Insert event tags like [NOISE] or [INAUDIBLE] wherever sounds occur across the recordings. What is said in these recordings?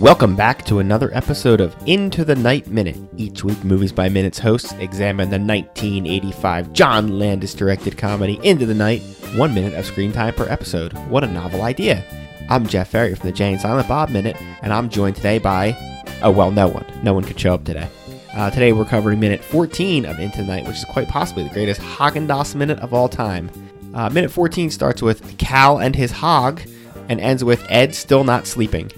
Welcome back to another episode of Into the Night Minute. Each week, Movies by Minutes hosts examine the 1985 John Landis directed comedy Into the Night, one minute of screen time per episode. What a novel idea! I'm Jeff Ferry from the Jay and Silent Bob Minute, and I'm joined today by, oh well, no one. No one could show up today. Uh, today we're covering minute 14 of Into the Night, which is quite possibly the greatest Haagen-Dazs minute of all time. Uh, minute 14 starts with Cal and his hog, and ends with Ed still not sleeping.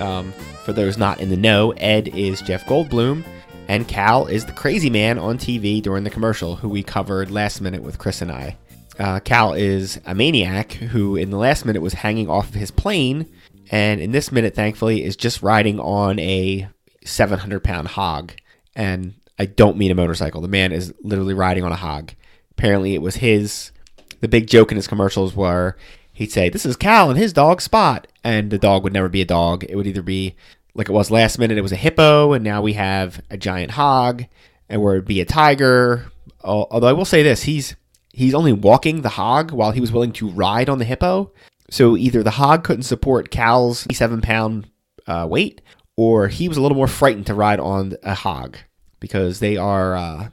Um, for those not in the know, Ed is Jeff Goldblum, and Cal is the crazy man on TV during the commercial, who we covered last minute with Chris and I. Uh, Cal is a maniac who, in the last minute, was hanging off of his plane, and in this minute, thankfully, is just riding on a 700 pound hog. And I don't mean a motorcycle. The man is literally riding on a hog. Apparently, it was his. The big joke in his commercials were he'd say, This is Cal and his dog Spot. And the dog would never be a dog. It would either be like it was last minute, it was a hippo, and now we have a giant hog, and where it'd be a tiger. Although I will say this, he's he's only walking the hog while he was willing to ride on the hippo. So either the hog couldn't support Cal's seven pound uh, weight, or he was a little more frightened to ride on a hog because they are uh,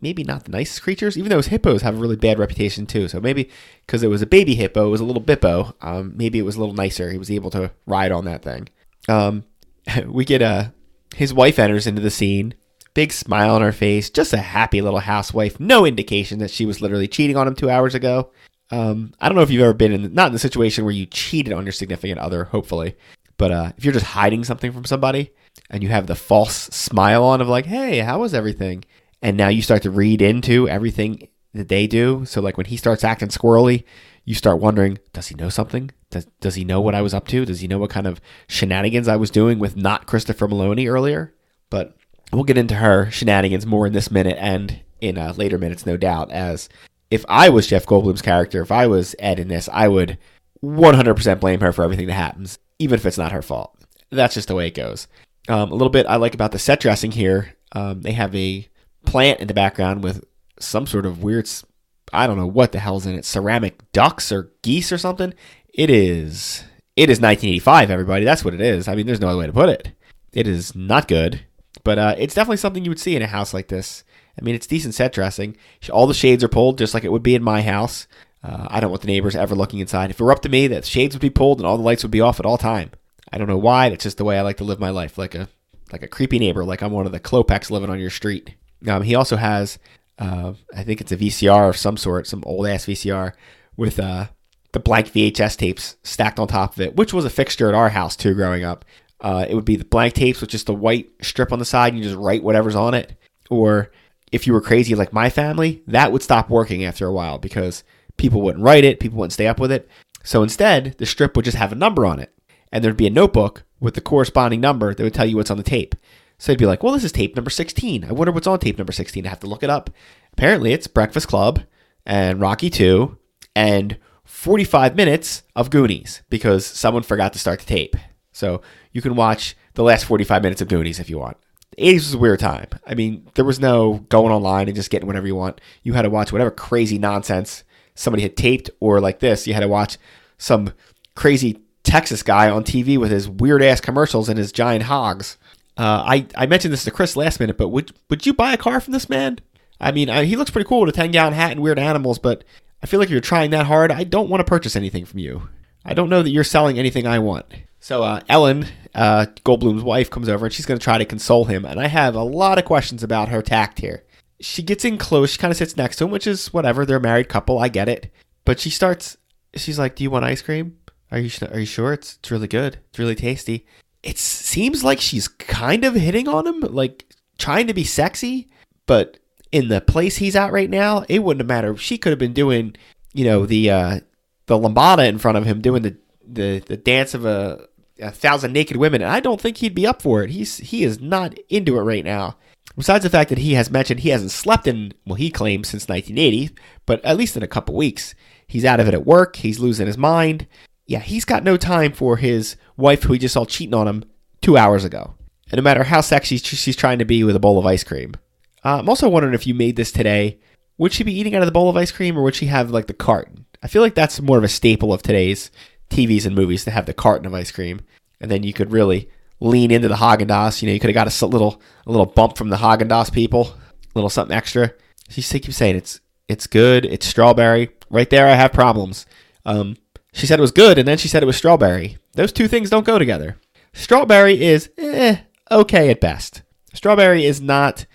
maybe not the nicest creatures, even though hippos have a really bad reputation too. So maybe because it was a baby hippo, it was a little bippo. Um, maybe it was a little nicer. He was able to ride on that thing. Um, [LAUGHS] we get a uh, his wife enters into the scene. Big smile on her face, just a happy little housewife. No indication that she was literally cheating on him two hours ago. Um, I don't know if you've ever been in not in the situation where you cheated on your significant other, hopefully, but uh, if you're just hiding something from somebody and you have the false smile on of like, "Hey, how was everything?" and now you start to read into everything that they do. So like when he starts acting squirrely, you start wondering, does he know something? Does does he know what I was up to? Does he know what kind of shenanigans I was doing with not Christopher Maloney earlier? But we'll get into her shenanigans more in this minute and in uh, later minutes, no doubt. As if I was Jeff Goldblum's character, if I was Ed in this, I would 100% blame her for everything that happens, even if it's not her fault. That's just the way it goes. Um, a little bit I like about the set dressing here. Um, they have a plant in the background with some sort of weird, I don't know what the hell's in it, ceramic ducks or geese or something. It is, it is 1985, everybody. That's what it is. I mean, there's no other way to put it. It is not good, but uh, it's definitely something you would see in a house like this. I mean, it's decent set dressing. All the shades are pulled, just like it would be in my house. Uh, I don't want the neighbors ever looking inside. If it were up to me, the shades would be pulled and all the lights would be off at all time. I don't know why. That's just the way I like to live my life, like a like a creepy neighbor, like I'm one of the Klopeks living on your street. Um, he also has, uh, I think it's a VCR of some sort, some old ass VCR with uh, the blank VHS tapes stacked on top of it, which was a fixture at our house too growing up. Uh, it would be the blank tapes with just a white strip on the side, and you just write whatever's on it. Or if you were crazy like my family, that would stop working after a while because people wouldn't write it, people wouldn't stay up with it. So instead, the strip would just have a number on it, and there'd be a notebook with the corresponding number that would tell you what's on the tape. So they'd be like, well, this is tape number 16. I wonder what's on tape number 16. I have to look it up. Apparently, it's Breakfast Club and Rocky 2 and 45 minutes of Goonies because someone forgot to start the tape. So you can watch the last 45 minutes of Goonies if you want. The 80s was a weird time. I mean, there was no going online and just getting whatever you want. You had to watch whatever crazy nonsense somebody had taped, or like this, you had to watch some crazy Texas guy on TV with his weird ass commercials and his giant hogs. Uh, I I mentioned this to Chris last minute, but would would you buy a car from this man? I mean, I, he looks pretty cool with a ten gallon hat and weird animals, but I feel like you're trying that hard, I don't want to purchase anything from you. I don't know that you're selling anything I want. So uh, Ellen, uh, Goldblum's wife, comes over and she's going to try to console him, and I have a lot of questions about her tact here. She gets in close, she kind of sits next to him, which is whatever. They're a married couple, I get it. But she starts. She's like, "Do you want ice cream? Are you are you sure? It's it's really good. It's really tasty." it seems like she's kind of hitting on him, like trying to be sexy, but in the place he's at right now, it wouldn't have mattered. She could have been doing, you know, the uh, the lambada in front of him, doing the the, the dance of a, a thousand naked women, and I don't think he'd be up for it. He's he is not into it right now. Besides the fact that he has mentioned he hasn't slept in, well, he claims since 1980, but at least in a couple weeks. He's out of it at work. He's losing his mind yeah, he's got no time for his wife who he just saw cheating on him two hours ago. And no matter how sexy she's trying to be with a bowl of ice cream, Uh, I'm also wondering if you made this today, would she be eating out of the bowl of ice cream or would she have like the carton? I feel like that's more of a staple of today's TVs and movies to have the carton of ice cream, and then you could really lean into the Haagen Dazs. You know, you could have got a little a little bump from the Haagen Dazs people, a little something extra. She keeps saying it's it's good, it's strawberry. Right there, I have problems. Um, she said it was good, and then she said it was strawberry. Those two things don't go together. Strawberry is eh, okay at best. Strawberry is not.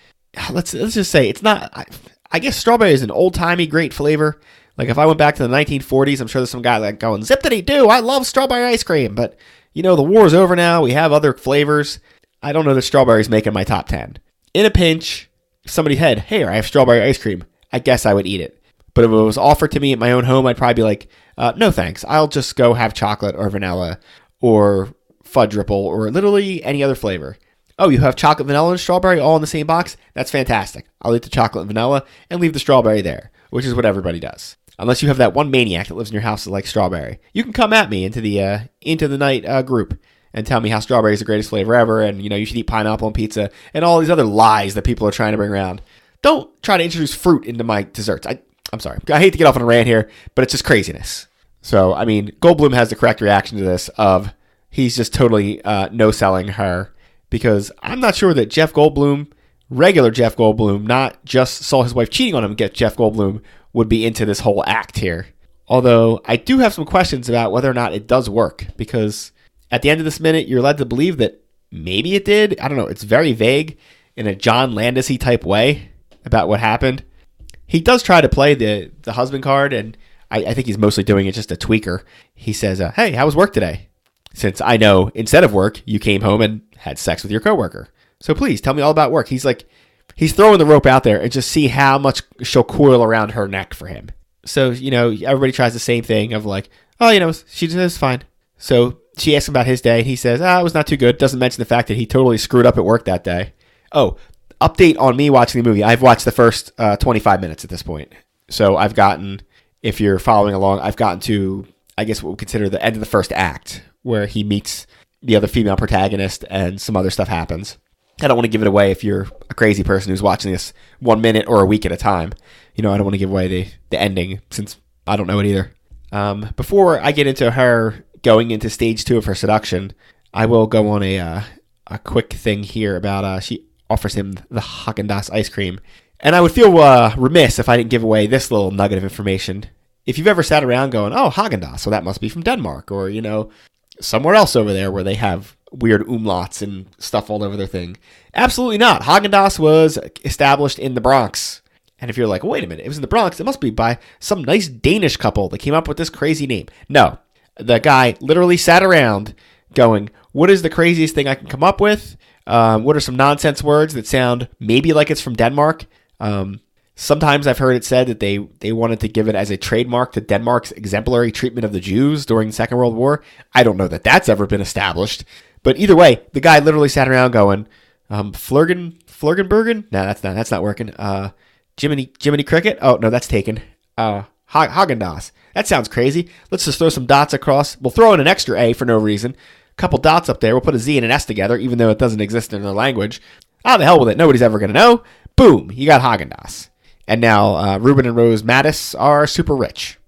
Let's let's just say it's not. I, I guess strawberry is an old timey great flavor. Like if I went back to the 1940s, I'm sure there's some guy like going zippity doo. I love strawberry ice cream, but you know the war's over now. We have other flavors. I don't know that strawberry's making my top ten. In a pinch, somebody had, hey, I have strawberry ice cream. I guess I would eat it. But if it was offered to me at my own home, I'd probably be like, uh, no thanks. I'll just go have chocolate or vanilla or fudge ripple or literally any other flavor. Oh, you have chocolate, vanilla, and strawberry all in the same box? That's fantastic. I'll eat the chocolate and vanilla and leave the strawberry there, which is what everybody does. Unless you have that one maniac that lives in your house that likes strawberry, you can come at me into the uh, into the night uh, group and tell me how strawberry is the greatest flavor ever, and you know you should eat pineapple on pizza, and all these other lies that people are trying to bring around. Don't try to introduce fruit into my desserts. I, I'm sorry. I hate to get off on a rant here, but it's just craziness. So, I mean, Goldblum has the correct reaction to this of he's just totally uh, no selling her because I'm not sure that Jeff Goldblum, regular Jeff Goldblum, not just saw his wife cheating on him, get Jeff Goldblum would be into this whole act here. Although I do have some questions about whether or not it does work because at the end of this minute, you're led to believe that maybe it did. I don't know. It's very vague in a John Landis type way about what happened. He does try to play the the husband card, and I, I think he's mostly doing it just a tweaker. He says, uh, "Hey, how was work today?" Since I know instead of work, you came home and had sex with your coworker. So please tell me all about work. He's like, he's throwing the rope out there and just see how much she'll coil around her neck for him. So, you know, everybody tries the same thing of like, oh, you know, she fine. So she asks him about his day. He says, ah, it was not too good. Doesn't mention the fact that he totally screwed up at work that day. Oh, update on me watching the movie. I've watched the first uh, 25 minutes at this point. So I've gotten, if you're following along, I've gotten to, I guess, what we consider the end of the first act, where he meets the other female protagonist and some other stuff happens. I don't want to give it away if you're a crazy person who's watching this one minute or a week at a time. You know, I don't want to give away the, the ending since I don't know it either. Um, before I get into her going into stage two of her seduction, I will go on a uh, a quick thing here about uh, she offers him the Haagen Dazs ice cream, and I would feel uh, remiss if I didn't give away this little nugget of information. If you've ever sat around going, "Oh, Haagen Dazs, so that must be from Denmark," or you know, somewhere else over there where they have weird umlauts and stuff all over their thing. Absolutely not. Haagen Dazs was established in the Bronx. And if you're like, wait a minute, it was in the Bronx, it must be by some nice Danish couple that came up with this crazy name. No. The guy literally sat around going, what is the craziest thing I can come up with? Um, what are some nonsense words that sound maybe like it's from Denmark? Um, Sometimes I've heard it said that they, they wanted to give it as a trademark to Denmark's exemplary treatment of the Jews during the Second World War. I don't know that that's ever been established. But either way, the guy literally sat around going, um, Flurgen, Flurgenbergen? No, that's not, that's not working. Uh, Jiminy, Jiminy Cricket? Oh, no, that's taken. Uh. That sounds crazy. Let's just throw some dots across. We'll throw in an extra A for no reason. A couple dots up there. We'll put a Z and an S together, even though it doesn't exist in their language. Ah, the hell with it. Nobody's ever going to know. Boom, you got Haagen Dazs. And now uh, Reuben and Rose Mattus are super rich.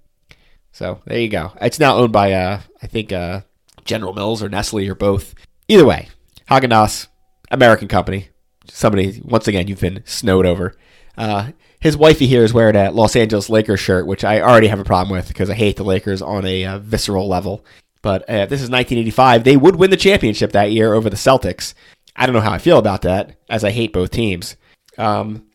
So there you go. It's now owned by, uh, I think, uh, General Mills or Nestle or both. Either way, Haagen Dazs, American company. Somebody, once again, you've been snowed over. Uh, his wifey here is wearing a Los Angeles Lakers shirt, which I already have a problem with because I hate the Lakers on a uh, visceral level. But uh, this is 1985. They would win the championship that year over the Celtics. I don't know how I feel about that, as I hate both teams. Um,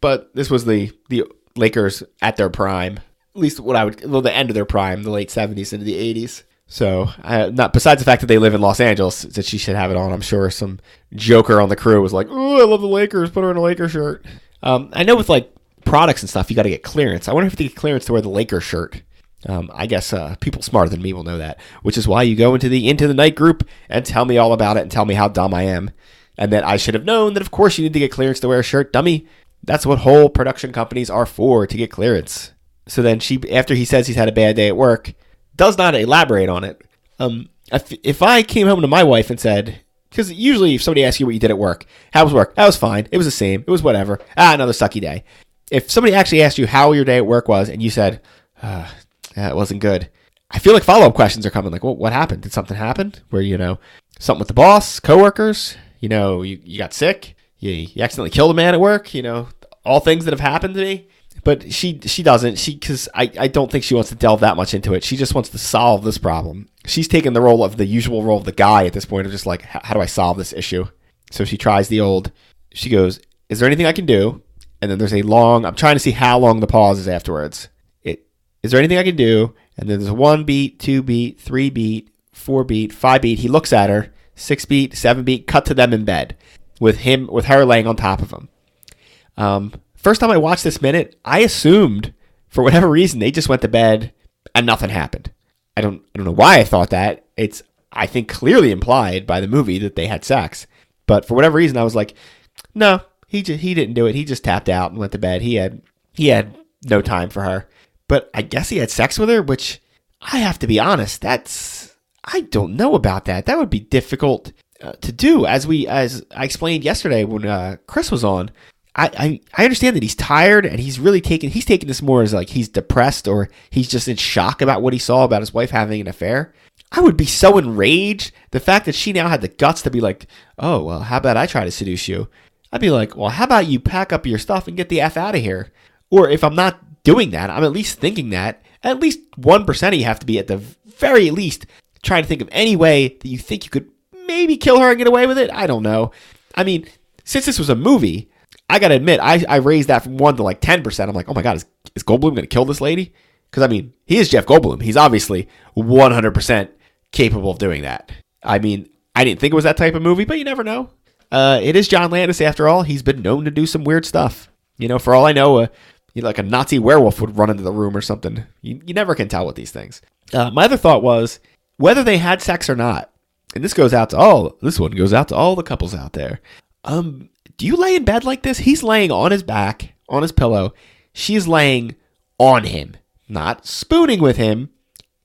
but this was the the Lakers at their prime, at least what I would well the end of their prime, the late seventies into the eighties. So, uh, not besides the fact that they live in Los Angeles, that she should have it on. I'm sure some joker on the crew was like, "Oh, I love the Lakers. Put her in a Lakers shirt." Um, I know with like products and stuff, you got to get clearance. I wonder if they get clearance to wear the Lakers shirt. Um, I guess uh, people smarter than me will know that, which is why you go into the into the night group and tell me all about it and tell me how dumb I am, and that I should have known that of course you need to get clearance to wear a shirt, dummy. That's what whole production companies are for to get clearance. So then she, after he says he's had a bad day at work, does not elaborate on it. Um, if, if I came home to my wife and said, Because usually, if somebody asks you what you did at work, how was work? That was fine. It was the same. It was whatever. Ah, another sucky day. If somebody actually asked you how your day at work was, and you said, uh, yeah, it wasn't good, I feel like follow up questions are coming. Like, well, what happened? Did something happen? Where you know something with the boss, coworkers? You know, you, you got sick. You, you accidentally killed a man at work. You know, all things that have happened to me. But she she doesn't. She because I, I don't think she wants to delve that much into it. She just wants to solve this problem. She's taken the role of the usual role of the guy at this point of just like how do I solve this issue? So she tries the old. She goes, "Is there anything I can do?" And then there's a long. I'm trying to see how long the pause is afterwards. It is there anything I can do? And then there's one beat, two beat, three beat, four beat, five beat. He looks at her. Six beat, seven beat. Cut to them in bed with him with her laying on top of him. Um, first time I watched this minute, I assumed for whatever reason they just went to bed and nothing happened. I don't I don't know why I thought that. It's I think clearly implied by the movie that they had sex, but for whatever reason I was like, no, he just he didn't do it. He just tapped out and went to bed. He had he had no time for her. But I guess he had sex with her, which I have to be honest, that's I don't know about that. That would be difficult uh, to do. As we as I explained yesterday when uh, Chris was on, I, I, I understand that he's tired and he's really taking he's taking this more as like he's depressed or he's just in shock about what he saw about his wife having an affair. I would be so enraged the fact that she now had the guts to be like, oh well, how about I try to seduce you? I'd be like, well, how about you pack up your stuff and get the f out of here? Or if I'm not doing that, I'm at least thinking that. At least one percent of you have to be at the very least trying to think of any way that you think you could maybe kill her and get away with it. I don't know. I mean, since this was a movie, I gotta admit, I, I raised that from one to like ten percent. I'm like, oh my god, is, is Goldblum gonna kill this lady? Because I mean, he is Jeff Goldblum. He's obviously 100 percent capable of doing that. I mean, I didn't think it was that type of movie, but you never know. Uh, it is John Landis after all. He's been known to do some weird stuff. You know, for all I know, uh, you know, like a Nazi werewolf would run into the room or something. You, you never can tell with these things. Uh, my other thought was whether they had sex or not. And this goes out to all. This one goes out to all the couples out there. Um, do you lay in bed like this? He's laying on his back, on his pillow. She's laying on him, not spooning with him.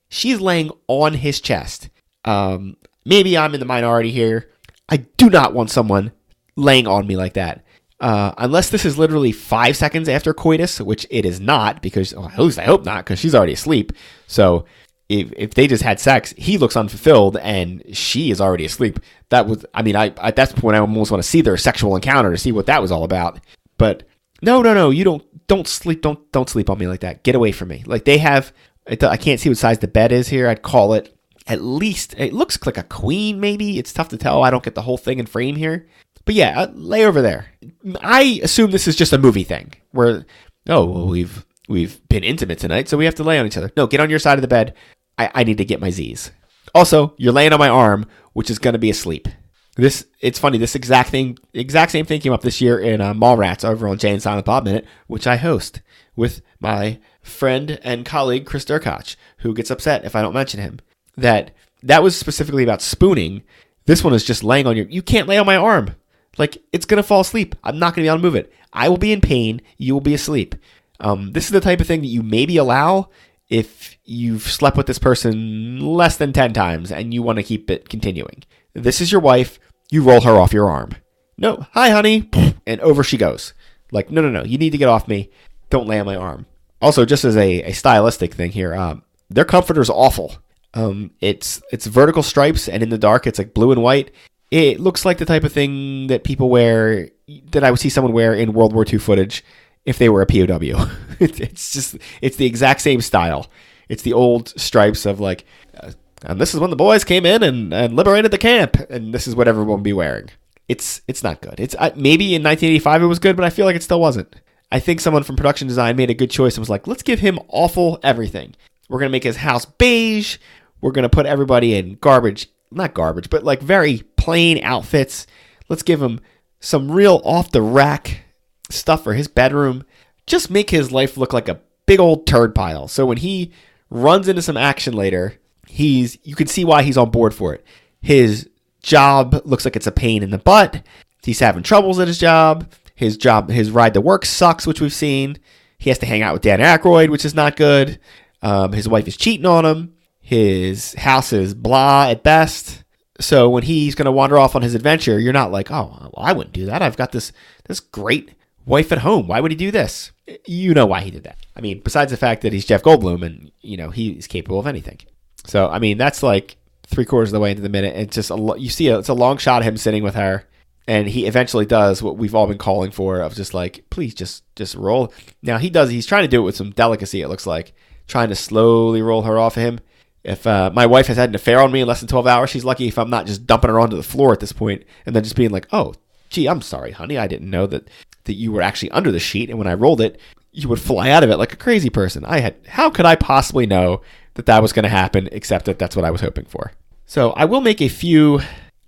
She's laying on his chest. Um, maybe I'm in the minority here. I do not want someone laying on me like that. Uh, unless this is literally five seconds after coitus, which it is not, because well, at least I hope not, because she's already asleep. So if if they just had sex, he looks unfulfilled and she is already asleep. That was, I mean, I at that point I almost want to see their sexual encounter to see what that was all about. But no, no, no, you don't don't sleep don't don't sleep on me like that. Get away from me. Like they have, I can't see what size the bed is here. I'd call it at least. It looks like a queen, maybe. It's tough to tell. I don't get the whole thing in frame here. But yeah, uh, lay over there. I assume this is just a movie thing where oh well we've we've been intimate tonight, so we have to lay on each other. No, get on your side of the bed. I, I need to get my Z's. Also, you're laying on my arm, which is going to be asleep. This it's funny. This exact thing, exact same thing came up this year in uh, Mallrats over on Jay Silent Bob Minute, which I host with my friend and colleague Chris Durkach, who gets upset if I don't mention him. That that was specifically about spooning. This one is just laying on your. You can't lay on my arm. Like it's gonna fall asleep. I'm not gonna be able to move it. I will be in pain. You will be asleep. Um, this is the type of thing that you maybe allow if you've slept with this person less than 10 times and you want to keep it continuing. This is your wife, you roll her off your arm. No, hi, honey. [LAUGHS] And over she goes. Like, no, no, no, you need to get off me. Don't lay on my arm. Also, just as a, a stylistic thing here, um, their comforter's awful. Um, it's it's vertical stripes, and in the dark, it's like blue and white. It looks like the type of thing that people wear that I would see someone wear in World War II footage if they were a POW. [LAUGHS] it's just it's the exact same style. It's the old stripes of like, uh, and this is when the boys came in and, and liberated the camp, and this is what everyone will be wearing. It's it's not good. It's uh, maybe in 1985 it was good, but I feel like it still wasn't. I think someone from production design made a good choice and was like, let's give him awful everything. We're gonna make his house beige. We're gonna put everybody in garbage, not garbage, but like very plain outfits. Let's give him some real off the rack stuff for his bedroom. Just make his life look like a big old turd pile. So when he runs into some action later, he's you can see why he's on board for it. His job looks like it's a pain in the butt. He's having troubles at his job. His job, his ride to work sucks, which we've seen. He has to hang out with Dan Aykroyd, which is not good. Um, his wife is cheating on him. His house is blah at best. So when he's going to wander off on his adventure, you're not like, oh, well, I wouldn't do that. I've got this this great wife at home. Why would he do this? You know why he did that. I mean, besides the fact that he's Jeff Goldblum and you know he's capable of anything. So I mean, that's like three quarters of the way into the minute. It's just a you see a, it's a long shot of him sitting with her, and he eventually does what we've all been calling for of just like please just just roll. Now he does. He's trying to do it with some delicacy. It looks like trying to slowly roll her off of him. If uh, my wife has had an affair on me in less than 12 hours, she's lucky if I'm not just dumping her onto the floor at this point and then just being like, oh, gee, I'm sorry, honey. I didn't know that, that you were actually under the sheet. And when I rolled it, you would fly out of it like a crazy person. I had, how could I possibly know that that was going to happen except that that's what I was hoping for? So I will make a few,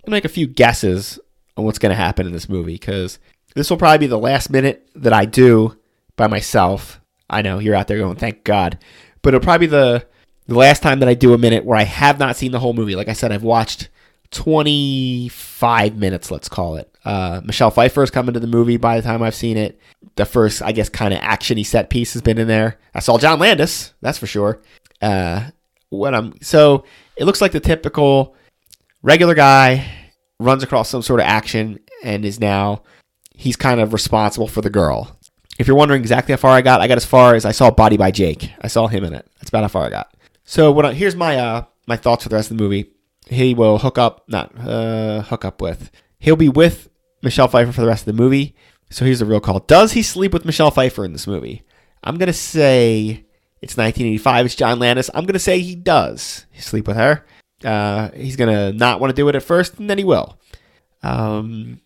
make a few guesses on what's going to happen in this movie because this will probably be the last minute that I do by myself. I know you're out there going, thank God, but it'll probably be the the last time that I do a minute where I have not seen the whole movie. Like I said, I've watched 25 minutes, let's call it. Uh, Michelle Pfeiffer is coming to the movie by the time I've seen it. The first, I guess, kind of actiony set piece has been in there. I saw John Landis, that's for sure. Uh, what I'm so it looks like the typical regular guy runs across some sort of action and is now he's kind of responsible for the girl. If you're wondering exactly how far I got, I got as far as I saw Body by Jake. I saw him in it. That's about how far I got. So what? I, here's my uh my thoughts for the rest of the movie. He will hook up, not uh hook up with. He'll be with Michelle Pfeiffer for the rest of the movie. So here's the real call: Does he sleep with Michelle Pfeiffer in this movie? I'm gonna say it's 1985. It's John Landis. I'm gonna say he does sleep with her. Uh, he's gonna not want to do it at first, and then he will. Um,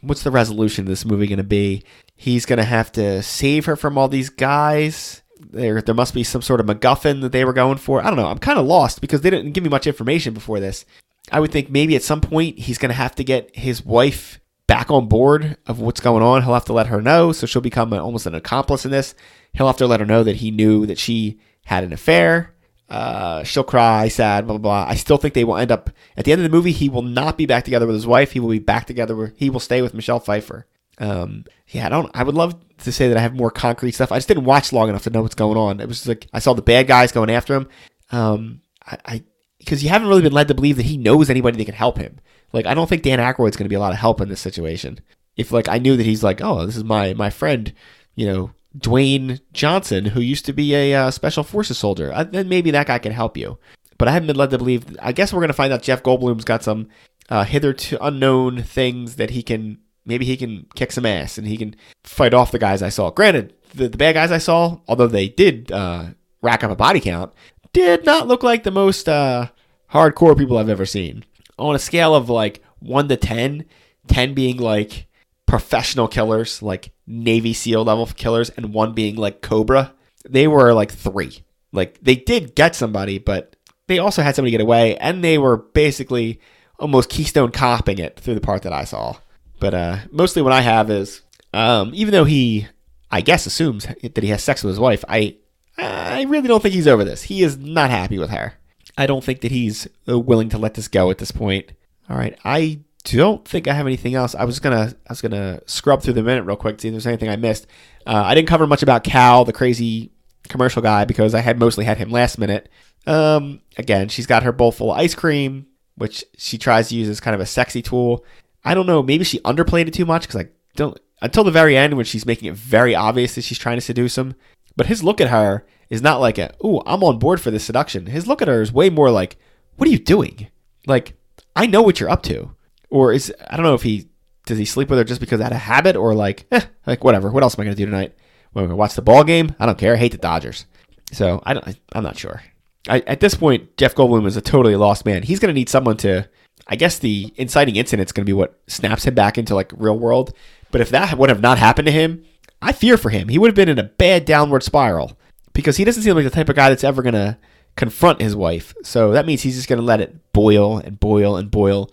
what's the resolution of this movie gonna be? He's gonna have to save her from all these guys there there must be some sort of MacGuffin that they were going for. I don't know. I'm kind of lost because they didn't give me much information before this. I would think maybe at some point he's going to have to get his wife back on board of what's going on. He'll have to let her know, so she'll become almost an accomplice in this. He'll have to let her know that he knew that she had an affair. Uh, she'll cry, sad, blah, blah, blah. I still think they will end up at the end of the movie. He will not be back together with his wife. He will be back together. With, he will stay with Michelle Pfeiffer. Um, yeah, I don't. I would love to say that I have more concrete stuff. I just didn't watch long enough to know what's going on. It was like I saw the bad guys going after him. Um, I because you haven't really been led to believe that he knows anybody that can help him. Like I don't think Dan Aykroyd's going to be a lot of help in this situation. If like I knew that he's like, oh, this is my my friend, you know, Dwayne Johnson, who used to be a uh, special forces soldier, uh, then maybe that guy can help you. But I haven't been led to believe. I guess we're going to find out Jeff Goldblum's got some uh, hitherto unknown things that he can maybe he can kick some ass and he can fight off the guys I saw. Granted, the, the bad guys I saw, although they did uh, rack up a body count, did not look like the most uh, hardcore people I've ever seen. On a scale of like 1 to 10, 10 being like professional killers, like Navy SEAL level killers, and 1 being like Cobra, they were like 3. Like they did get somebody, but they also had somebody get away, and they were basically almost Keystone copping it through the part that I saw. But uh, mostly what I have is, um, even though he, I guess, assumes that he has sex with his wife, I, I really don't think he's over this. He is not happy with her. I don't think that he's uh, willing to let this go at this point. All right, I don't think I have anything else. I was gonna, I was gonna scrub through the minute real quick, to see if there's anything I missed. Uh, I didn't cover much about Cal, the crazy commercial guy, because I had mostly had him last minute. Um, again, she's got her bowl full of ice cream, which she tries to use as kind of a sexy tool. I don't know. Maybe she underplayed it too much because I don't until the very end when she's making it very obvious that she's trying to seduce him. But his look at her is not like a "Ooh, I'm on board for this seduction." His look at her is way more like, "What are you doing?" Like, I know what you're up to. Or is I don't know if he does he sleep with her just because out of habit or like, eh, like whatever. What else am I gonna do tonight? When We're watch the ball game. I don't care. I hate the Dodgers. So I don't. I'm not sure. I, at this point, Jeff Goldblum is a totally lost man. He's gonna need someone to I guess the inciting incident is going to be what snaps him back into like real world. But if that would have not happened to him, I fear for him. He would have been in a bad downward spiral because he doesn't seem like the type of guy that's ever going to confront his wife. So that means he's just going to let it boil and boil and boil.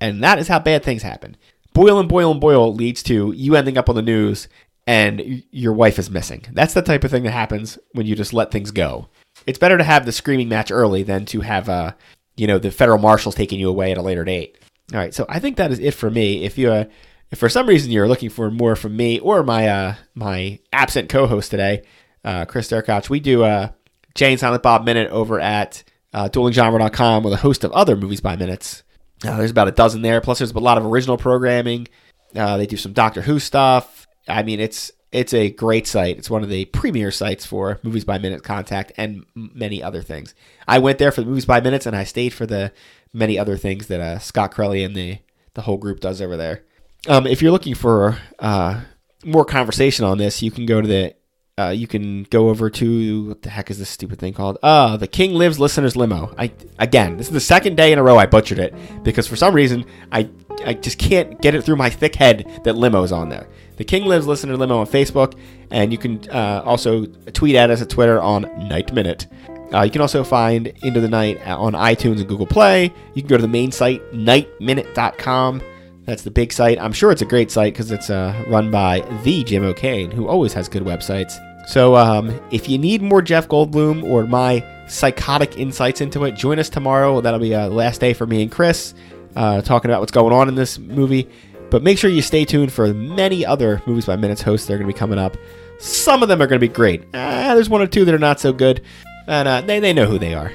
And that is how bad things happen. Boil and boil and boil leads to you ending up on the news and your wife is missing. That's the type of thing that happens when you just let things go. It's better to have the screaming match early than to have uh, you know the federal marshals taking you away at a later date. All right, so I think that is it for me. If you uh, if for some reason you're looking for more from me or my uh, my absent co-host today, uh, Chris Derkach, we do a Jane Silent Bob Minute over at uh, duelinggenre.com with a host of other movies by minutes. Uh, there's about a dozen there. Plus, there's a lot of original programming. Uh, they do some Doctor Who stuff. I mean, it's it's a great site. It's one of the premier sites for movies by minute contact and many other things. I went there for the movies by minutes, and I stayed for the many other things that uh, Scott Crelly and the the whole group does over there. Um, if you're looking for uh, more conversation on this, you can go to the uh, you can go over to what the heck is this stupid thing called? Uh, the King Lives Listeners Limo. I again, this is the second day in a row I butchered it because for some reason I I just can't get it through my thick head that limo's on there. The King Lives Listener Limo on Facebook, and you can uh, also tweet at us at Twitter on Night Minute. Uh, you can also find Into the Night on iTunes and Google Play. You can go to the main site, nightminute.com. That's the big site. I'm sure it's a great site because it's uh, run by the Jim O'Kane, who always has good websites. So um, if you need more Jeff Goldblum or my psychotic insights into it, join us tomorrow. That'll be a uh, last day for me and Chris uh, talking about what's going on in this movie. But make sure you stay tuned for many other Movies by Minutes hosts that are going to be coming up. Some of them are going to be great. Uh, there's one or two that are not so good, and uh, they, they know who they are.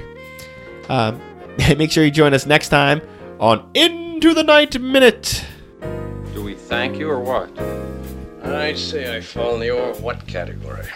Um, [LAUGHS] make sure you join us next time on Into the Night Minute. Do we thank you or what? I'd say I fall in the or what category.